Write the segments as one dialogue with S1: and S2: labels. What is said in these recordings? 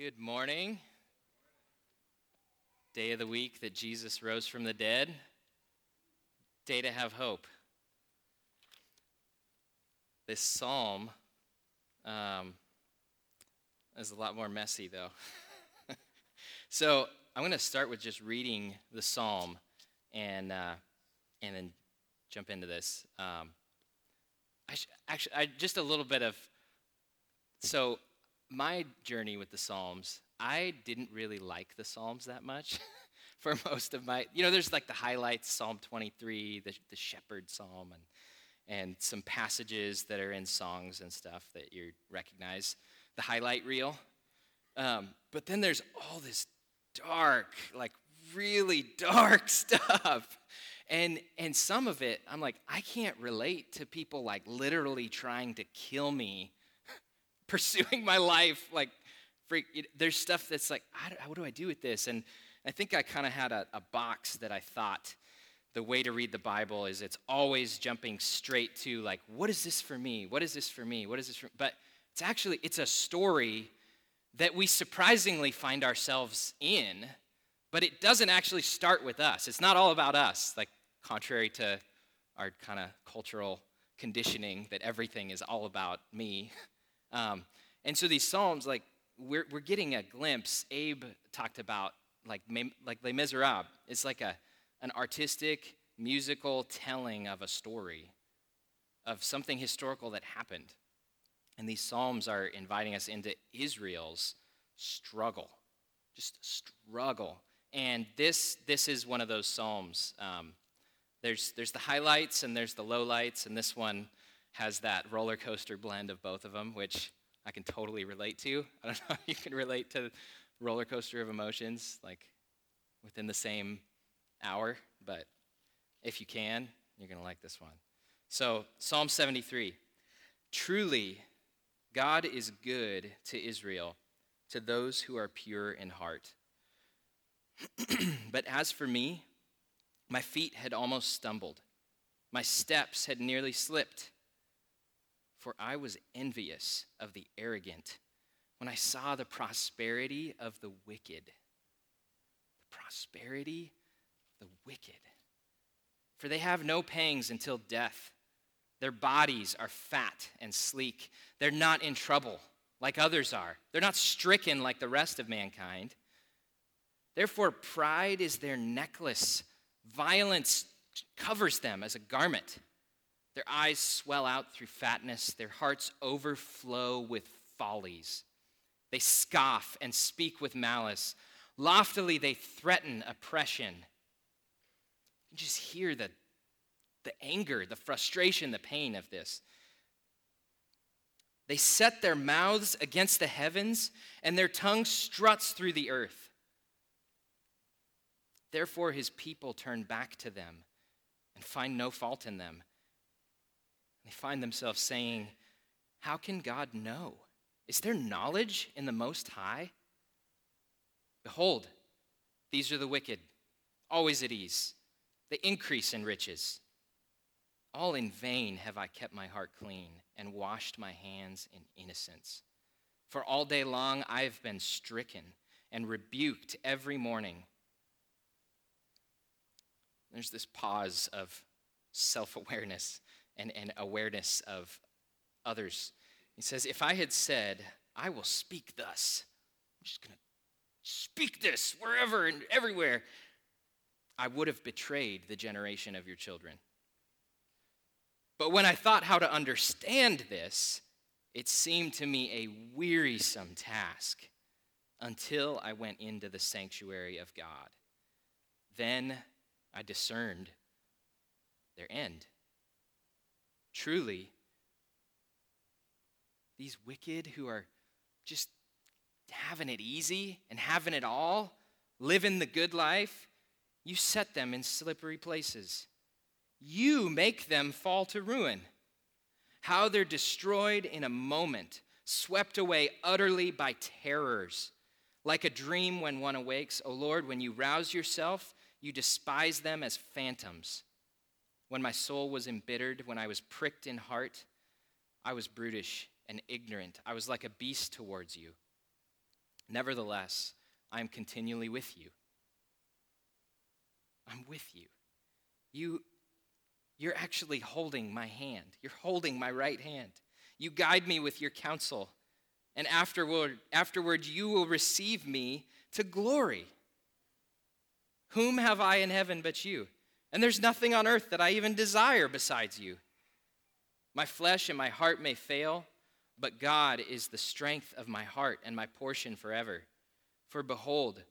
S1: Good morning. Day of the week that Jesus rose from the dead. Day to have hope. This psalm um, is a lot more messy, though. so I'm going to start with just reading the psalm and, uh, and then jump into this. Um, I sh- actually, I, just a little bit of. So my journey with the Psalms, I didn't really like the Psalms that much for most of my, you know, there's like the highlights, Psalm 23, the, the shepherd psalm, and, and some passages that are in songs and stuff that you recognize, the highlight reel. Um, but then there's all this dark, like really dark stuff. And, and some of it, I'm like, I can't relate to people like literally trying to kill me pursuing my life. Like, freak, there's stuff that's like, what do I do with this? And I think I kind of had a, a box that I thought the way to read the Bible is it's always jumping straight to like, what is this for me? What is this for me? What is this for? But it's actually it's a story that we surprisingly find ourselves in, but it doesn't actually start with us. It's not all about us, like contrary to our kind of cultural conditioning that everything is all about me. Um, and so these psalms, like we're, we're getting a glimpse. Abe talked about like like Les Miserables. It's like a an artistic musical telling of a story of something historical that happened. And these psalms are inviting us into Israel's struggle, just struggle. And this this is one of those psalms. Um, there's there's the highlights and there's the lowlights, and this one has that roller coaster blend of both of them, which I can totally relate to. I don't know if you can relate to roller coaster of emotions, like within the same hour, but if you can, you're going to like this one. So, Psalm 73 Truly, God is good to Israel, to those who are pure in heart. but as for me, my feet had almost stumbled, my steps had nearly slipped for I was envious of the arrogant when I saw the prosperity of the wicked. The prosperity the wicked. For they have no pangs until death. Their bodies are fat and sleek. They're not in trouble like others are, they're not stricken like the rest of mankind. Therefore, pride is their necklace, violence covers them as a garment. Their eyes swell out through fatness, their hearts overflow with follies. They scoff and speak with malice. Loftily, they threaten oppression. You just hear the, the anger, the frustration, the pain of this. They set their mouths against the heavens, and their tongue struts through the earth. Therefore, his people turn back to them and find no fault in them. They find themselves saying, How can God know? Is there knowledge in the Most High? Behold, these are the wicked, always at ease. They increase in riches. All in vain have I kept my heart clean and washed my hands in innocence. For all day long I have been stricken and rebuked every morning. There's this pause of self awareness and, and awareness of others. He says, If I had said, I will speak thus, I'm just going to speak this wherever and everywhere, I would have betrayed the generation of your children. But when I thought how to understand this, it seemed to me a wearisome task until I went into the sanctuary of God. Then I discerned their end. Truly, these wicked who are just having it easy and having it all, living the good life, you set them in slippery places. You make them fall to ruin. How they're destroyed in a moment, swept away utterly by terrors. Like a dream when one awakes, O Lord, when you rouse yourself, you despise them as phantoms. When my soul was embittered, when I was pricked in heart, I was brutish and ignorant. I was like a beast towards you. Nevertheless, I am continually with you. I'm with you. You you're actually holding my hand. You're holding my right hand. You guide me with your counsel. And afterward, afterward you will receive me to glory. Whom have I in heaven but you? And there's nothing on earth that I even desire besides you. My flesh and my heart may fail, but God is the strength of my heart and my portion forever. For behold,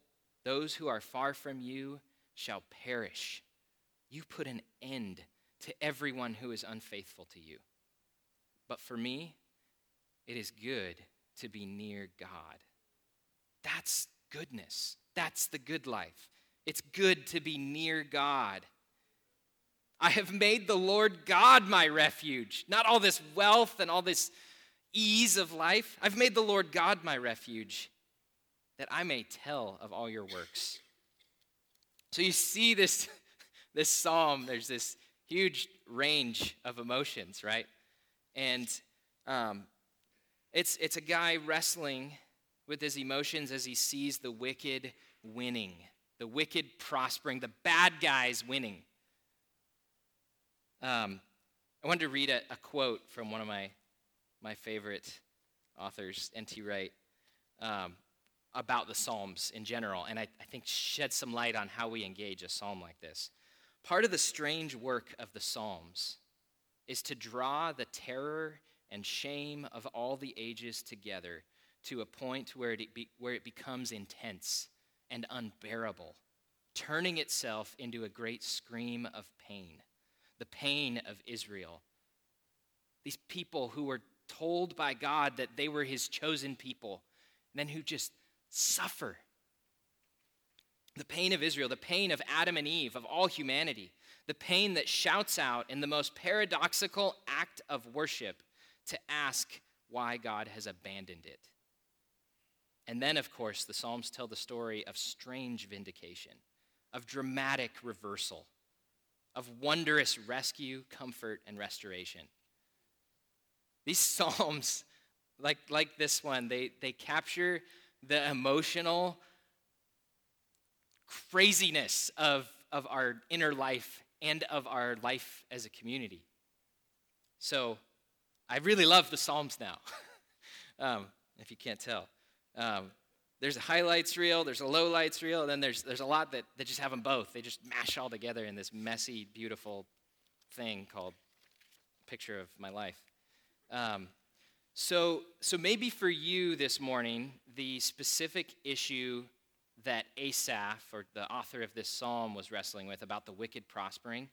S1: those who are far from you shall perish. You put an end to everyone who is unfaithful to you. But for me, it is good to be near God. That's goodness. That's the good life. It's good to be near God. I have made the Lord God my refuge. Not all this wealth and all this ease of life. I've made the Lord God my refuge that I may tell of all your works. So you see this, this psalm, there's this huge range of emotions, right? And um, it's, it's a guy wrestling with his emotions as he sees the wicked winning, the wicked prospering, the bad guys winning. Um, I wanted to read a, a, quote from one of my, my favorite authors, N.T. Wright, um, about the Psalms in general, and I, I think shed some light on how we engage a psalm like this. Part of the strange work of the Psalms is to draw the terror and shame of all the ages together to a point where it, be, where it becomes intense and unbearable, turning itself into a great scream of pain the pain of Israel. These people who were told by God that they were his chosen people, and then who just suffer the pain of Israel, the pain of Adam and Eve, of all humanity, the pain that shouts out in the most paradoxical act of worship to ask why God has abandoned it. And then, of course, the Psalms tell the story of strange vindication, of dramatic reversal, of wondrous rescue, comfort, and restoration. These Psalms, like, like this one, they, they capture the emotional craziness of, of our inner life and of our life as a community. So I really love the Psalms now, um, if you can't tell. Um, there's a highlights reel, there's a lowlights reel, and then there's, there's a lot that, that just have them both. They just mash all together in this messy, beautiful thing called Picture of My Life. Um, so, so maybe for you this morning, the specific issue that Asaph, or the author of this psalm, was wrestling with about the wicked prospering,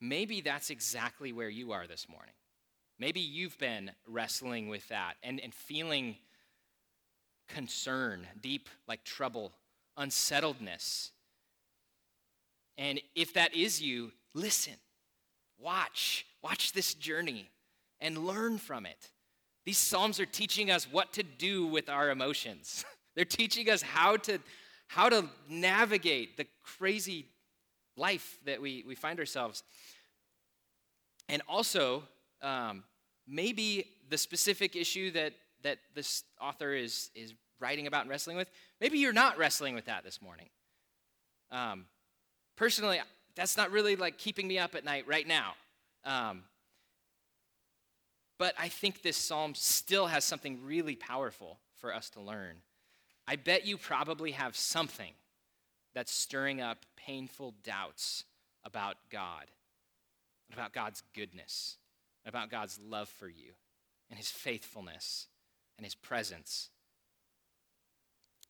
S1: maybe that's exactly where you are this morning. Maybe you've been wrestling with that and, and feeling concern, deep like trouble, unsettledness. And if that is you, listen, watch, watch this journey and learn from it. These Psalms are teaching us what to do with our emotions. They're teaching us how to how to navigate the crazy life that we, we find ourselves. And also, um, maybe the specific issue that, that this author is, is writing about and wrestling with, maybe you're not wrestling with that this morning. Um, personally, that's not really like keeping me up at night right now. Um, but I think this psalm still has something really powerful for us to learn. I bet you probably have something that's stirring up painful doubts about God, about God's goodness, about God's love for you, and his faithfulness and his presence.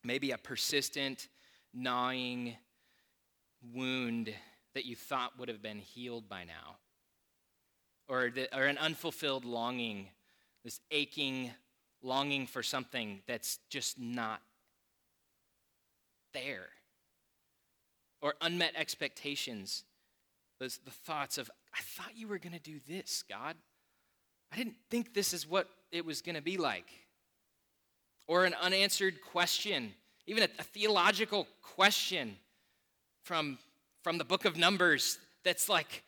S1: Maybe a persistent, gnawing wound that you thought would have been healed by now, or, the, or an unfulfilled longing, this aching longing for something that's just not there. Or unmet expectations, those, the thoughts of, I thought you were going to do this, God. I didn't think this is what it was going to be like. Or an unanswered question, even a, a theological question from, from the book of Numbers that's like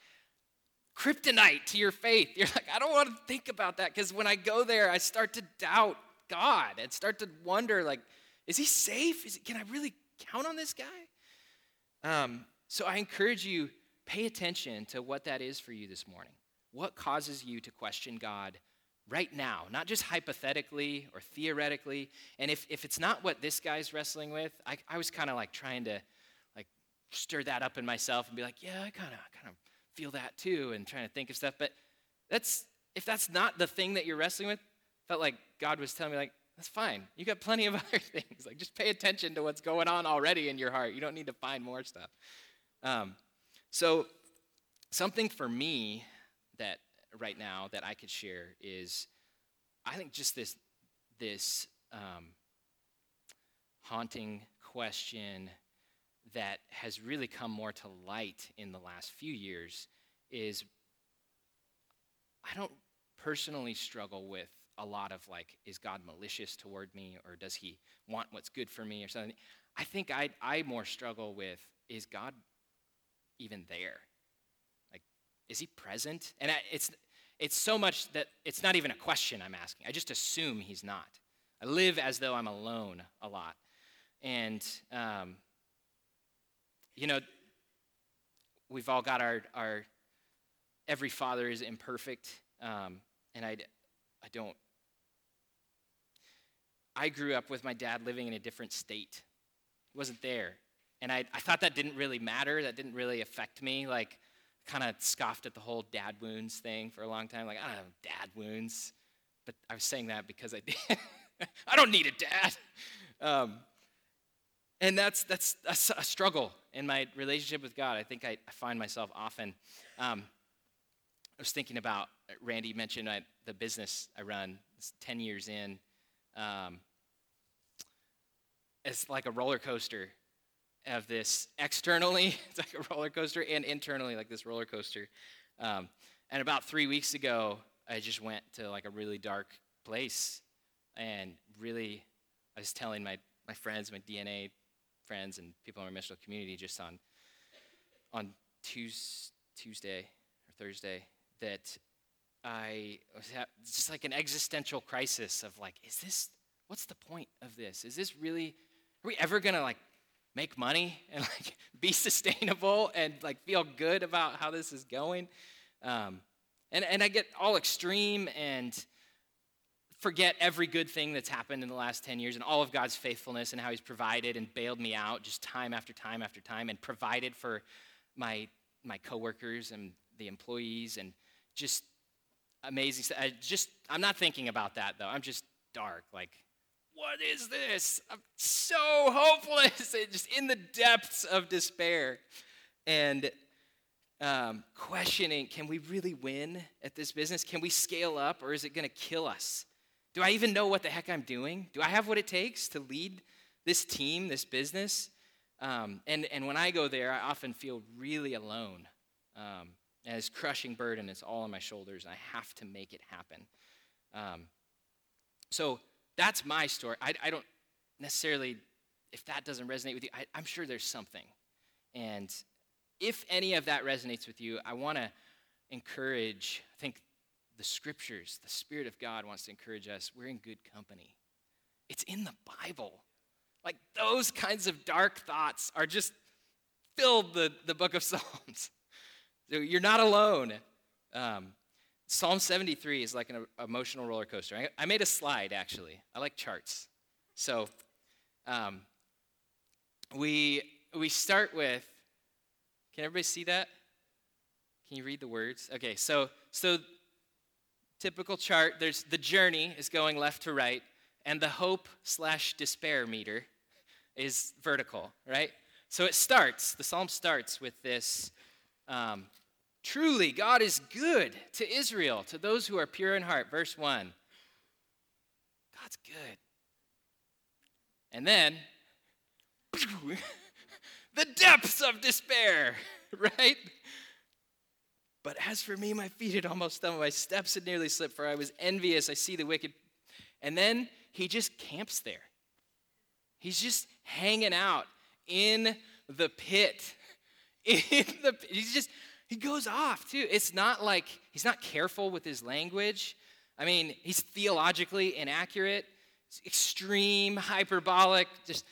S1: kryptonite to your faith. You're like, I don't want to think about that because when I go there, I start to doubt God and start to wonder, like, is he safe? Is, can I really count on this guy? Um, so I encourage you, pay attention to what that is for you this morning. What causes you to question God right now, not just hypothetically or theoretically? And if, if it's not what this guy's wrestling with, I, I was kind of like trying to like stir that up in myself and be like, yeah, I kind of kind of feel that too, and trying to think of stuff. But that's if that's not the thing that you're wrestling with, felt like God was telling me like, that's fine. You got plenty of other things. Like just pay attention to what's going on already in your heart. You don't need to find more stuff. Um, so something for me right now that I could share is, I think just this this um, haunting question that has really come more to light in the last few years is I don't personally struggle with a lot of like, is God malicious toward me or does he want what's good for me or something? I think I, I more struggle with, is God even there? Is he present? And I, it's, it's so much that it's not even a question I'm asking. I just assume he's not. I live as though I'm alone a lot. And, um, you know, we've all got our, our every father is imperfect. Um, and I, I don't I grew up with my dad living in a different state. He wasn't there. And I, I thought that didn't really matter. That didn't really affect me. Like, kind of scoffed at the whole dad wounds thing for a long time. Like, I don't have dad wounds. But I was saying that because I did. I don't need a dad. Um, and that's, that's, that's a struggle in my relationship with God. I think I, I find myself often. Um, I was thinking about, Randy mentioned I, the business I run, it's 10 years in. Um, it's like a roller coaster of this externally, it's like a roller coaster, and internally, like this roller coaster. Um, and about three weeks ago, I just went to like a really dark place and really, I was telling my, my friends, my DNA friends, and people in our missional community just on, on Tuesday or Thursday that I was just like an existential crisis of like, is this, what's the point of this? Is this really, are we ever gonna like make money and like be sustainable and like feel good about how this is going? Um, and, and I get all extreme and forget every good thing that's happened in the last 10 years and all of God's faithfulness and how He's provided and bailed me out just time after time after time and provided for my, my coworkers and the employees and just amazing I just I'm not thinking about that though. I'm just dark. Like, what is this? I'm so hopeless. just in the depths of despair. And um, questioning, can we really win at this business? Can we scale up or is it going to kill us? Do I even know what the heck I'm doing? Do I have what it takes to lead this team, this business? Um, and, and when I go there, I often feel really alone. Um, and crushing burden is all on my shoulders, and I have to make it happen. Um, so that's my story. I, I, don't necessarily, if that doesn't resonate with you, I, I'm sure there's something. And if any of that resonates with you, I want to encourage, I think the scriptures, the Spirit of God wants to encourage us. We're in good company. It's in the Bible. Like those kinds of dark thoughts are just filled the, the book of Psalms. You're not alone. Um, Psalm 73 is like an emotional roller coaster. I, I, made a slide, actually. I like charts. So um, we, we start with, can everybody see that? Can you read the words? Okay, so, so typical chart, there's the journey is going left to right, and the hope slash despair meter is vertical, right? So it starts, the psalm starts with this um, Truly, God is good to Israel, to those who are pure in heart. Verse 1. God's good. And then, the depths of despair, right? But as for me, my feet had almost stumbled. My steps had nearly slipped, for I was envious. I see the wicked. And then he just camps there. He's just hanging out in the pit. In the he's just he goes off too. It's not like he's not careful with his language. I mean, he's theologically inaccurate. extreme, hyperbolic, just.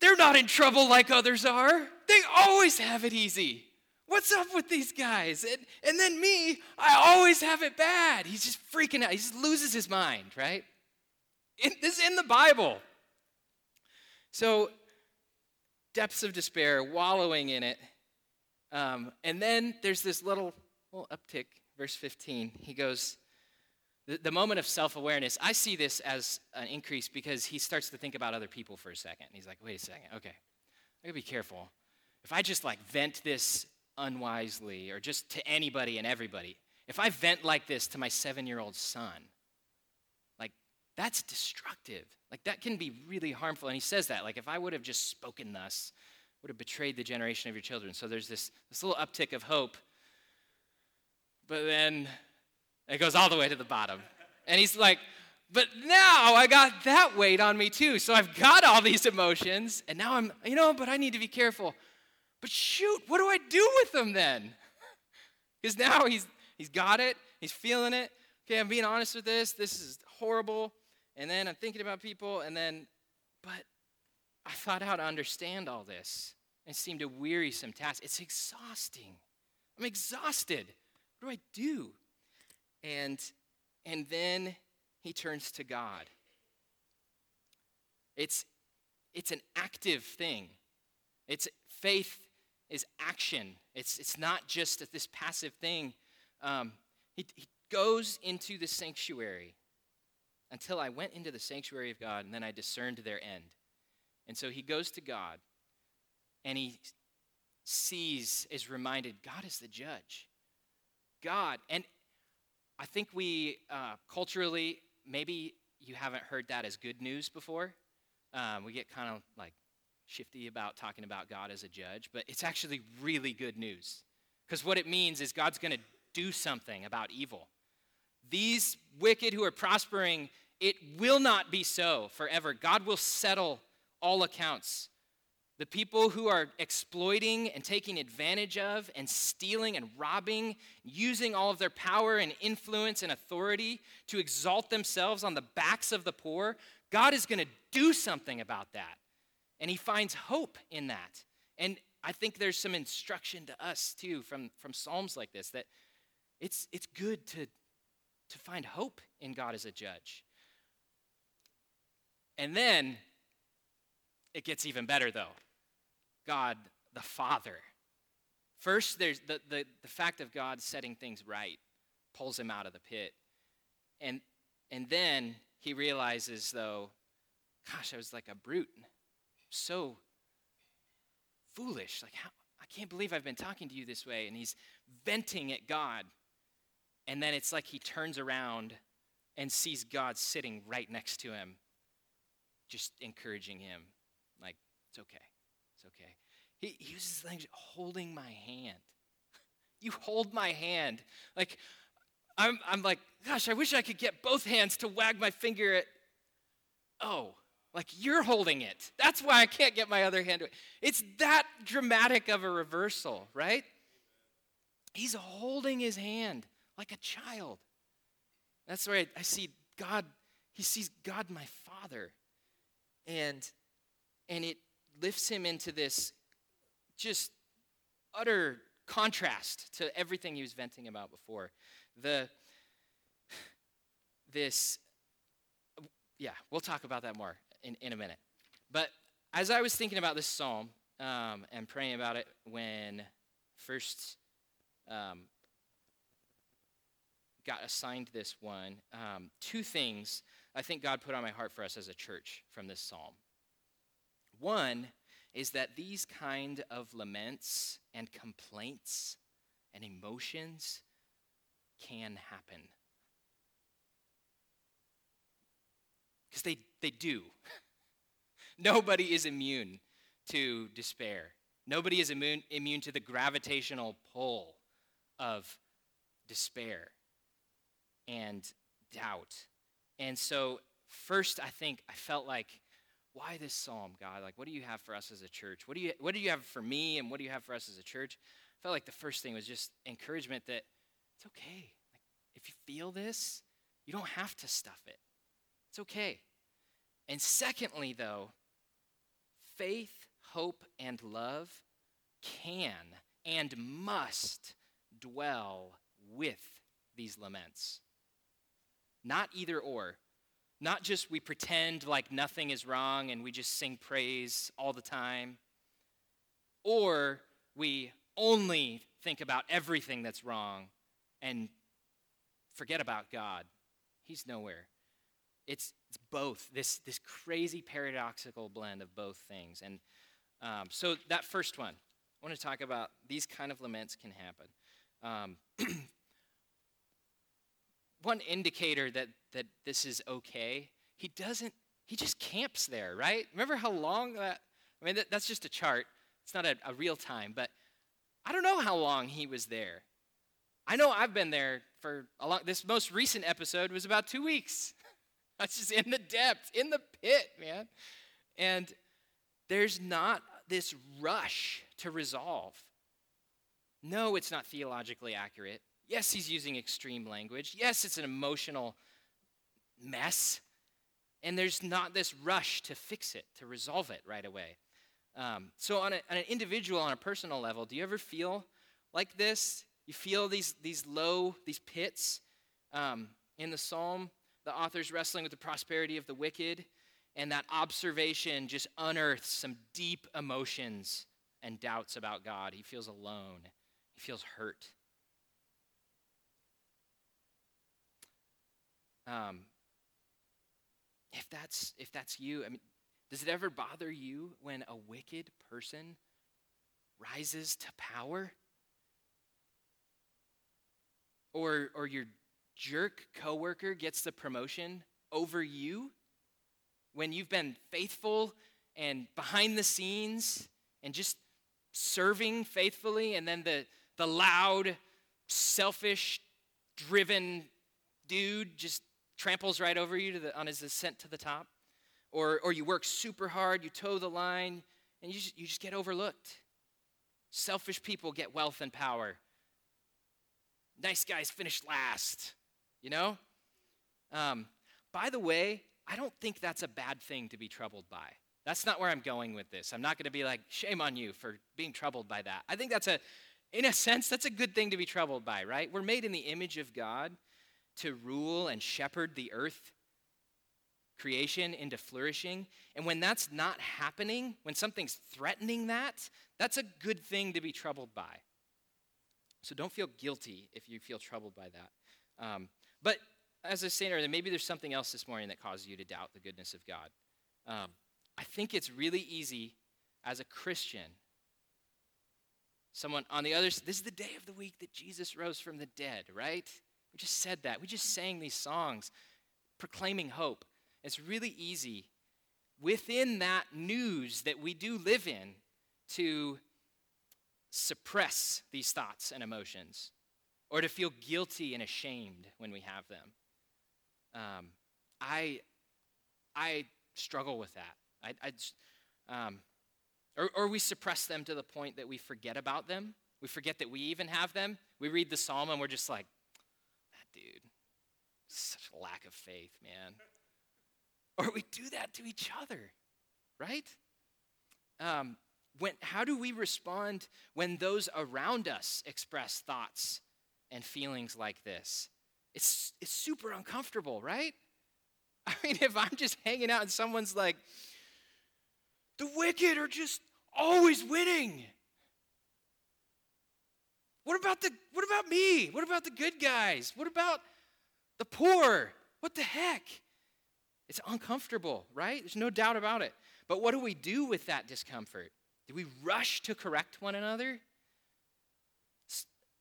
S1: They're not in trouble like others are. They always have it easy. What's up with these guys? And, and then me, I always have it bad. He's just freaking out. He just loses his mind, right? In, this is in the Bible. So, depths of despair, wallowing in it. Um, and then there's this little, little uptick, verse 15. He goes, the, the moment of self awareness, I see this as an increase because he starts to think about other people for a second. He's like, wait a second, okay, I gotta be careful. If I just like vent this unwisely or just to anybody and everybody, if I vent like this to my seven year old son, that's destructive. Like that can be really harmful. And he says that, like if I would have just spoken thus, would have betrayed the generation of your children. So there's this, this little uptick of hope. But then it goes all the way to the bottom. And he's like, but now I got that weight on me too. So I've got all these emotions, and now I'm, you know, but I need to be careful. But shoot, what do I do with them then? Because now he's he's got it, he's feeling it. Okay, I'm being honest with this. This is horrible. And then I'm thinking about people, and then, but I thought how to understand all this. It seemed a wearisome task. It's exhausting. I'm exhausted. What do I do? And and then he turns to God. It's it's an active thing. It's faith is action. It's, it's not just this passive thing. Um, he, he goes into the sanctuary until I went into the sanctuary of God, and then I discerned their end. And so he goes to God, and he sees, is reminded, God is the judge. God, and I think we uh, culturally, maybe you haven't heard that as good news before. Um, we get kind of like shifty about talking about God as a judge, but it's actually really good news. Because what it means is God's going to do something about evil. These wicked who are prospering, it will not be so forever. God will settle all accounts. The people who are exploiting and taking advantage of and stealing and robbing, using all of their power and influence and authority to exalt themselves on the backs of the poor, God is going to do something about that. And he finds hope in that. And I think there's some instruction to us too from, from Psalms like this that it's, it's good to, to find hope in God as a judge. And then it gets even better though. God the Father. First, there's the, the, the fact of God setting things right, pulls him out of the pit. And, and then he realizes, though, gosh, I was like a brute so foolish. Like, how, I can't believe I've been talking to you this way. And he's venting at God. And then it's like he turns around and sees God sitting right next to him, just encouraging him. Like, it's okay. It's okay. He, uses language, holding my hand. you hold my hand. Like, I'm, I'm like, gosh, I wish I could get both hands to wag my finger at, oh, like you're holding it. That's why I can't get my other hand. It's that dramatic of a reversal, right? He's holding his hand like a child. That's right. I see God, he sees God my Father. And and it lifts him into this just utter contrast to everything he was venting about before. The this yeah, we'll talk about that more in, in a minute. But as I was thinking about this psalm um, and praying about it when first um, got assigned this one, um, two things I think God put on my heart for us as a church from this psalm. One is that these kind of laments and complaints and emotions can happen. Because they, they do. Nobody is immune to despair. Nobody is immune, immune to the gravitational pull of despair and doubt. And so, first, I think I felt like, why this psalm, God? Like, what do you have for us as a church? What do you, what do you have for me, and what do you have for us as a church? I felt like the first thing was just encouragement that it's okay. Like, if you feel this, You don't have to stuff it. It's okay. And secondly, though, faith, hope, and love can and must dwell with these laments. Not either or. Not just we pretend like nothing is wrong and we just sing praise all the time, or we only think about everything that's wrong and forget about God. He's nowhere. It's, it's both, this, this crazy paradoxical blend of both things. And um, so, that first one, I want to talk about these kind of laments can happen. Um, one indicator that, that this is okay, he doesn't, he just camps there, right? Remember how long that, I mean, that, that's just a chart. It's not a, a real time, but I don't know how long he was there. I know I've been there for a long, this most recent episode was about two weeks. That's just in the depths, in the pit, man. And there's not this rush to resolve. No, it's not theologically accurate. Yes, he's using extreme language. Yes, it's an emotional mess. And there's not this rush to fix it, to resolve it right away. Um, so, on, a, on, an individual, on a personal level, do you ever feel like this? You feel these, these low, these pits um, in the psalm? The author's wrestling with the prosperity of the wicked, and that observation just unearths some deep emotions and doubts about God. He feels alone, he feels hurt. Um, if that's if that's you, I mean, does it ever bother you when a wicked person rises to power? Or or your jerk coworker gets the promotion over you when you've been faithful and behind the scenes and just serving faithfully and then the the loud selfish driven dude just tramples right over you the, on his ascent to the top. Or, or you work super hard, you toe the line, and you just, you just get overlooked. Selfish people get wealth and power. Nice guys finish last, you know? Um, by the way, I don't think that's a bad thing to be troubled by. That's not where I'm going with this. I'm not going to be like, shame on you for being troubled by that. I think that's a, in a sense, that's a good thing to be troubled by, right? We're made in the image of God to rule and shepherd the earth creation into flourishing. And when that's not happening, when something's threatening that, that's a good thing to be troubled by. So don't feel guilty if you feel troubled by that. Um, but as I saying earlier, maybe there's something else this morning that causes you to doubt the goodness of God. Um, I think it's really easy as a Christian. Someone on the other, this is the day of the week that Jesus rose from the dead, right? We just said that. We just sang these songs proclaiming hope. It's really easy within that news that we do live in to suppress these thoughts and emotions or to feel guilty and ashamed when we have them. Um, I, I struggle with that. I, I um, or, or we suppress them to the point that we forget about them. We forget that we even have them. We read the psalm and we're just like, dude. Such a lack of faith, man. Or we do that to each other, right? Um, when, how do we respond when those around us express thoughts and feelings like this? It's, it's super uncomfortable, right? I mean, if I'm just hanging out and someone's like, the wicked are just always winning. What about the what about me? What about the good guys? What about the poor. What the heck? It's uncomfortable, right? There's no doubt about it. But what do we do with that discomfort? Do we rush to correct one another?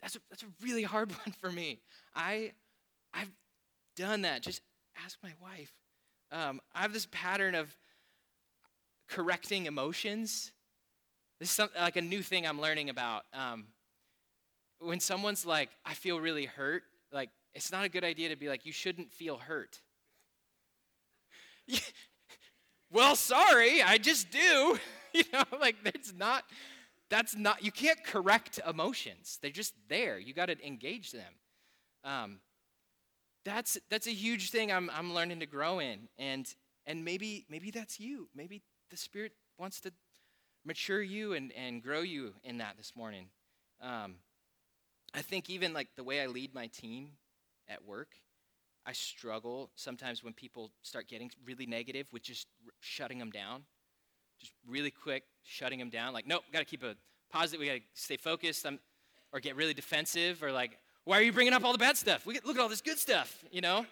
S1: That's a, that's a really hard one for me. I, I've done that. Just ask my wife. Um, I have this pattern of correcting emotions. This is some, like a new thing I'm learning about. Um, when someone's like, I feel really hurt, like it's not a good idea to be like, you shouldn't feel hurt. well, sorry, I just do. you know, like it's not, that's not, you can't correct emotions. They're just there. You got to engage them. Um, that's that's a huge thing I'm I'm learning to grow in. And and maybe maybe that's you. Maybe the Spirit wants to mature you and, and grow you in that this morning. Um, I think even like the way I lead my team at work, I struggle sometimes when people start getting really negative with just r- shutting them down. Just really quick shutting them down. Like, nope, got to keep a positive. We got to stay focused. I'm, or get really defensive or like, why are you bringing up all the bad stuff? We get, look at all this good stuff, you know?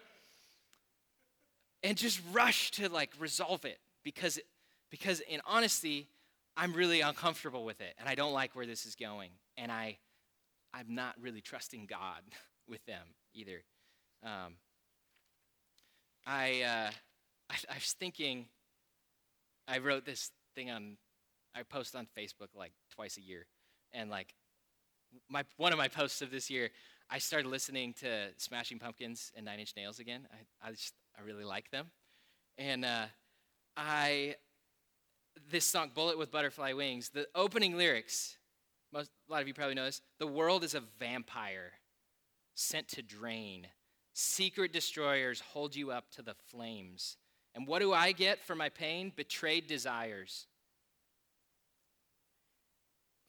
S1: And just rush to like resolve it because, it, because in honesty, I'm really uncomfortable with it and I don't like where this is going. And I, I'm not really trusting God with them either. Um, I, uh, I, I was thinking, I wrote this thing on, I post on Facebook like twice a year. And like, my, one of my posts of this year, I started listening to Smashing Pumpkins and Nine Inch Nails again. I, I, just, I really like them. And uh, I, this song, Bullet with Butterfly Wings, the opening lyrics, most, a lot of you probably know this the world is a vampire sent to drain. Secret destroyers hold you up to the flames. And what do I get for my pain? Betrayed desires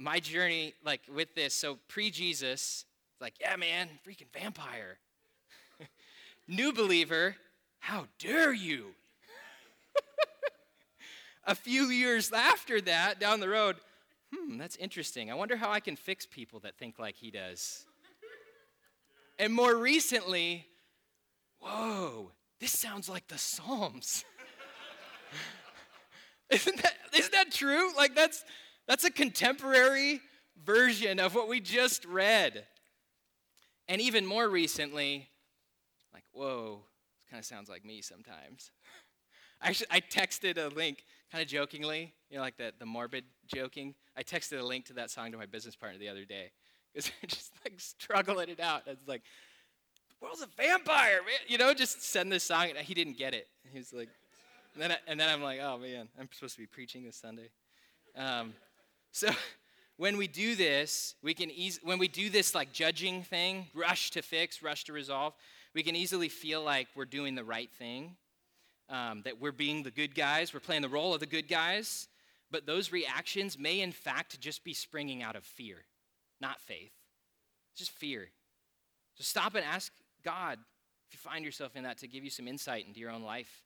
S1: my journey, like with this, so pre Jesus, like, yeah, man, freaking vampire. New believer, how dare you? a few years after that, down the road, hmm, that's interesting. I wonder how I can fix people that think like he does. and more recently, whoa, this sounds like the Psalms. isn't that isn't that true? Like that's that's a contemporary version of what we just read. And even more recently, like, whoa, this kind of sounds like me sometimes. Actually, I texted a link, kind of jokingly, you know, like the, the morbid joking. I texted a link to that song to my business partner the other day because I just like struggling it out. It's like, the world's a vampire, man. You know, just send this song. And he didn't get it. He was like, and then, I, and then I'm like, oh man, I'm supposed to be preaching this Sunday. Um, so when we do this, we can eas- when we do this like judging thing, rush to fix, rush to resolve, we can easily feel like we're doing the right thing, um, that we're being the good guys, we're playing the role of the good guys. But those reactions may, in fact, just be springing out of fear, not faith. It's just fear. So stop and ask God, if you find yourself in that, to give you some insight into your own life.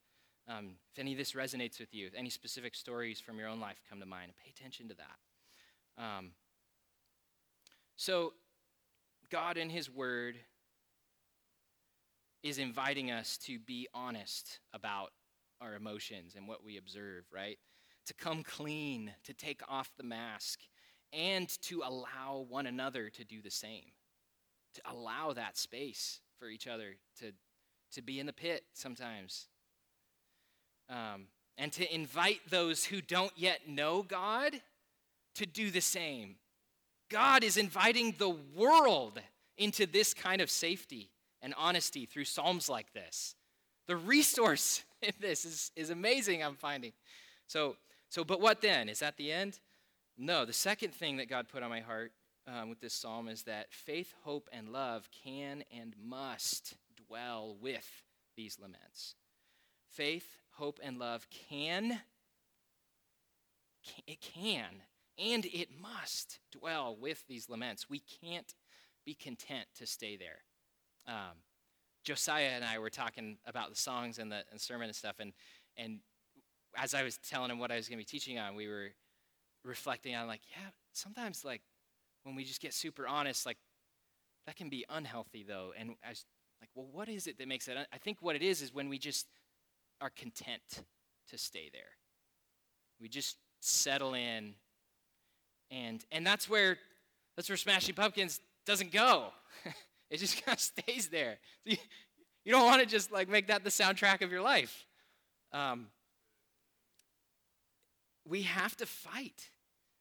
S1: Um, if any of this resonates with you, if any specific stories from your own life come to mind, pay attention to that. Um, so, God in His Word is inviting us to be honest about our emotions and what we observe, right? To come clean, to take off the mask, and to allow one another to do the same. To allow that space for each other to, to be in the pit sometimes. Um, and to invite those who don't yet know God to do the same. God is inviting the world into this kind of safety and honesty through Psalms like this. The resource in this is, is amazing, I'm finding. So, so, but what then? Is that the end? No. The second thing that God put on my heart um, with this psalm is that faith, hope, and love can and must dwell with these laments. Faith, hope, and love can, it can and it must dwell with these laments. We can't be content to stay there. Um, Josiah and I were talking about the songs and the and sermon and stuff, and and as I was telling him what I was going to be teaching on, we were reflecting on like, yeah, sometimes like when we just get super honest, like that can be unhealthy though. And I was like, well, what is it that makes it? Un-? I think what it is is when we just are content to stay there. We just settle in and and that's where that's where Smashing Pumpkins doesn't go. it just kind of stays there. So you, you, don't want to just like make that the soundtrack of your life. Um, we have to fight.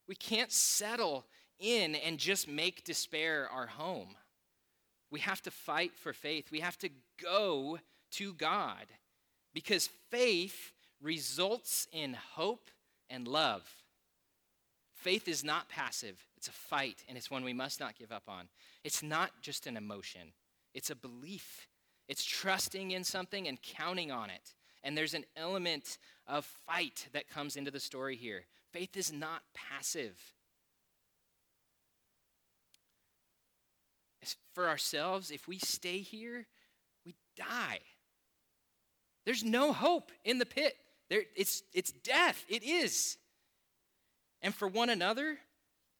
S1: We can't settle in and just make despair our home. We have to fight for faith. We have to go to God because faith results in hope and love. Faith is not passive, it's a fight, and it's one we must not give up on. It's not just an emotion, it's a belief. It's trusting in something and counting on it. And there's an element of fight that comes into the story here. Faith is not passive. For ourselves, if we stay here, we die. There's no hope in the pit. There, it's, it's death. It is. And for one another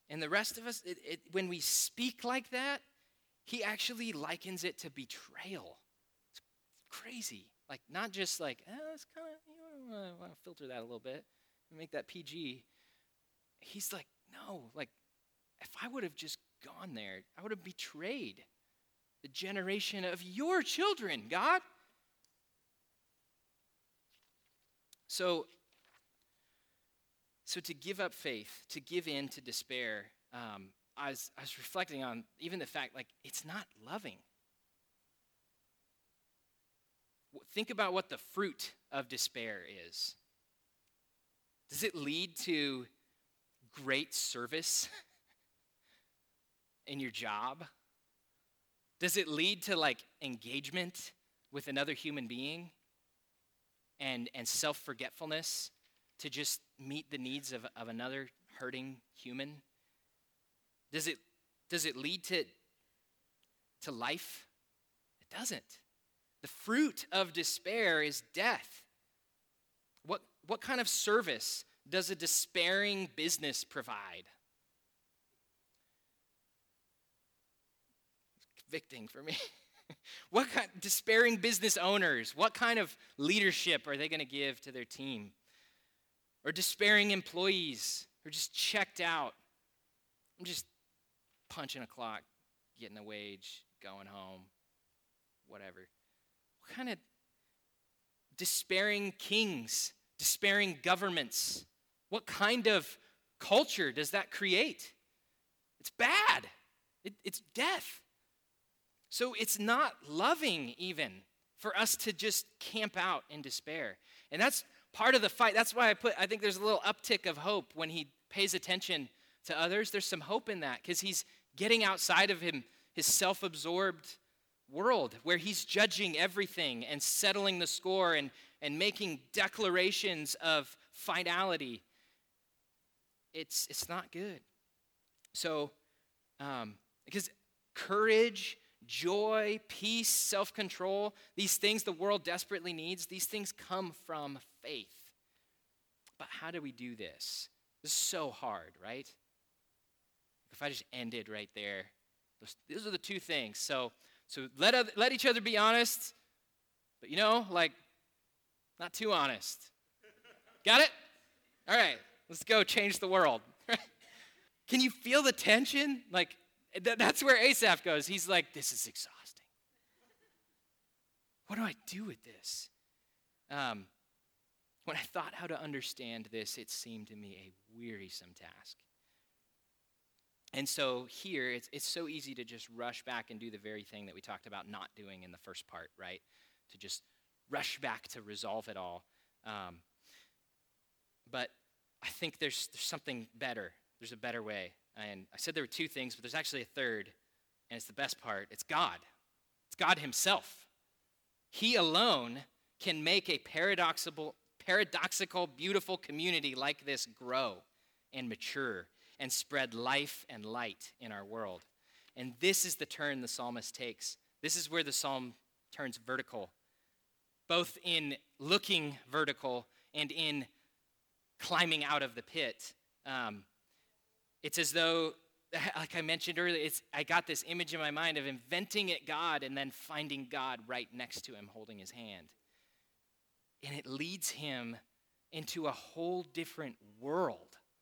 S1: and the rest of us, it, it, when we speak like that, he actually likens it to betrayal. It's crazy. Like, not just like, oh, it's kind of, you want to filter that a little bit and make that PG. He's like, no, like, if I would have just gone there, I would have betrayed the generation of your children, God. So, so to give up faith, to give in to despair, um, I, was, I was reflecting on even the fact like it's not loving. Think about what the fruit of despair is. Does it lead to great service in your job? Does it lead to like engagement with another human being and, and self forgetfulness to just meet the needs of, of another hurting human? Does it, does it lead to, to life? It doesn't. The fruit of despair is death. What, what kind of service does a despairing business provide? convicting for me. what kind despairing business owners, what kind of leadership are they going to give to their team? Or despairing employees who are just checked out. I'm just punching a clock, getting a wage, going home, whatever. What kind of despairing kings, despairing governments? What kind of culture does that create? It's bad. It, it's death. So it's not loving, even, for us to just camp out in despair. And that's part of the fight. That's why I put, I think there's a little uptick of hope when he pays attention to others. There's some hope in that because he's getting outside of him, his self absorbed world where he's judging everything and settling the score and, and making declarations of finality. It's, it's not good. So, um, because courage joy, peace, self control, these things the world desperately needs, these things come from faith. But how do we do this? This is so hard, right? If I just ended right there, those, those are the two things. So, so let, other, let each other be honest, but you know, like, not too honest. Got it? All right, let's go change the world. Can you feel the tension? Like, that's where Asaph goes. He's like, this is exhausting. What do I do with this? Um, when I thought how to understand this, it seemed to me a wearisome task. And so here, it's, it's so easy to just rush back and do the very thing that we talked about not doing in the first part, right? To just rush back to resolve it all. Um, but I think there's, there's something better. There's a better way. And I said there were two things, but there's actually a third, and it's the best part. It's God. It's God Himself. He alone can make a paradoxical, paradoxical, beautiful community like this grow and mature and spread life and light in our world. And this is the turn the psalmist takes. This is where the psalm turns vertical, both in looking vertical and in climbing out of the pit. Um, it's as though, like I mentioned earlier, it's, I got this image in my mind of inventing it God and then finding God right next to him holding his hand. And it leads him into a whole different world.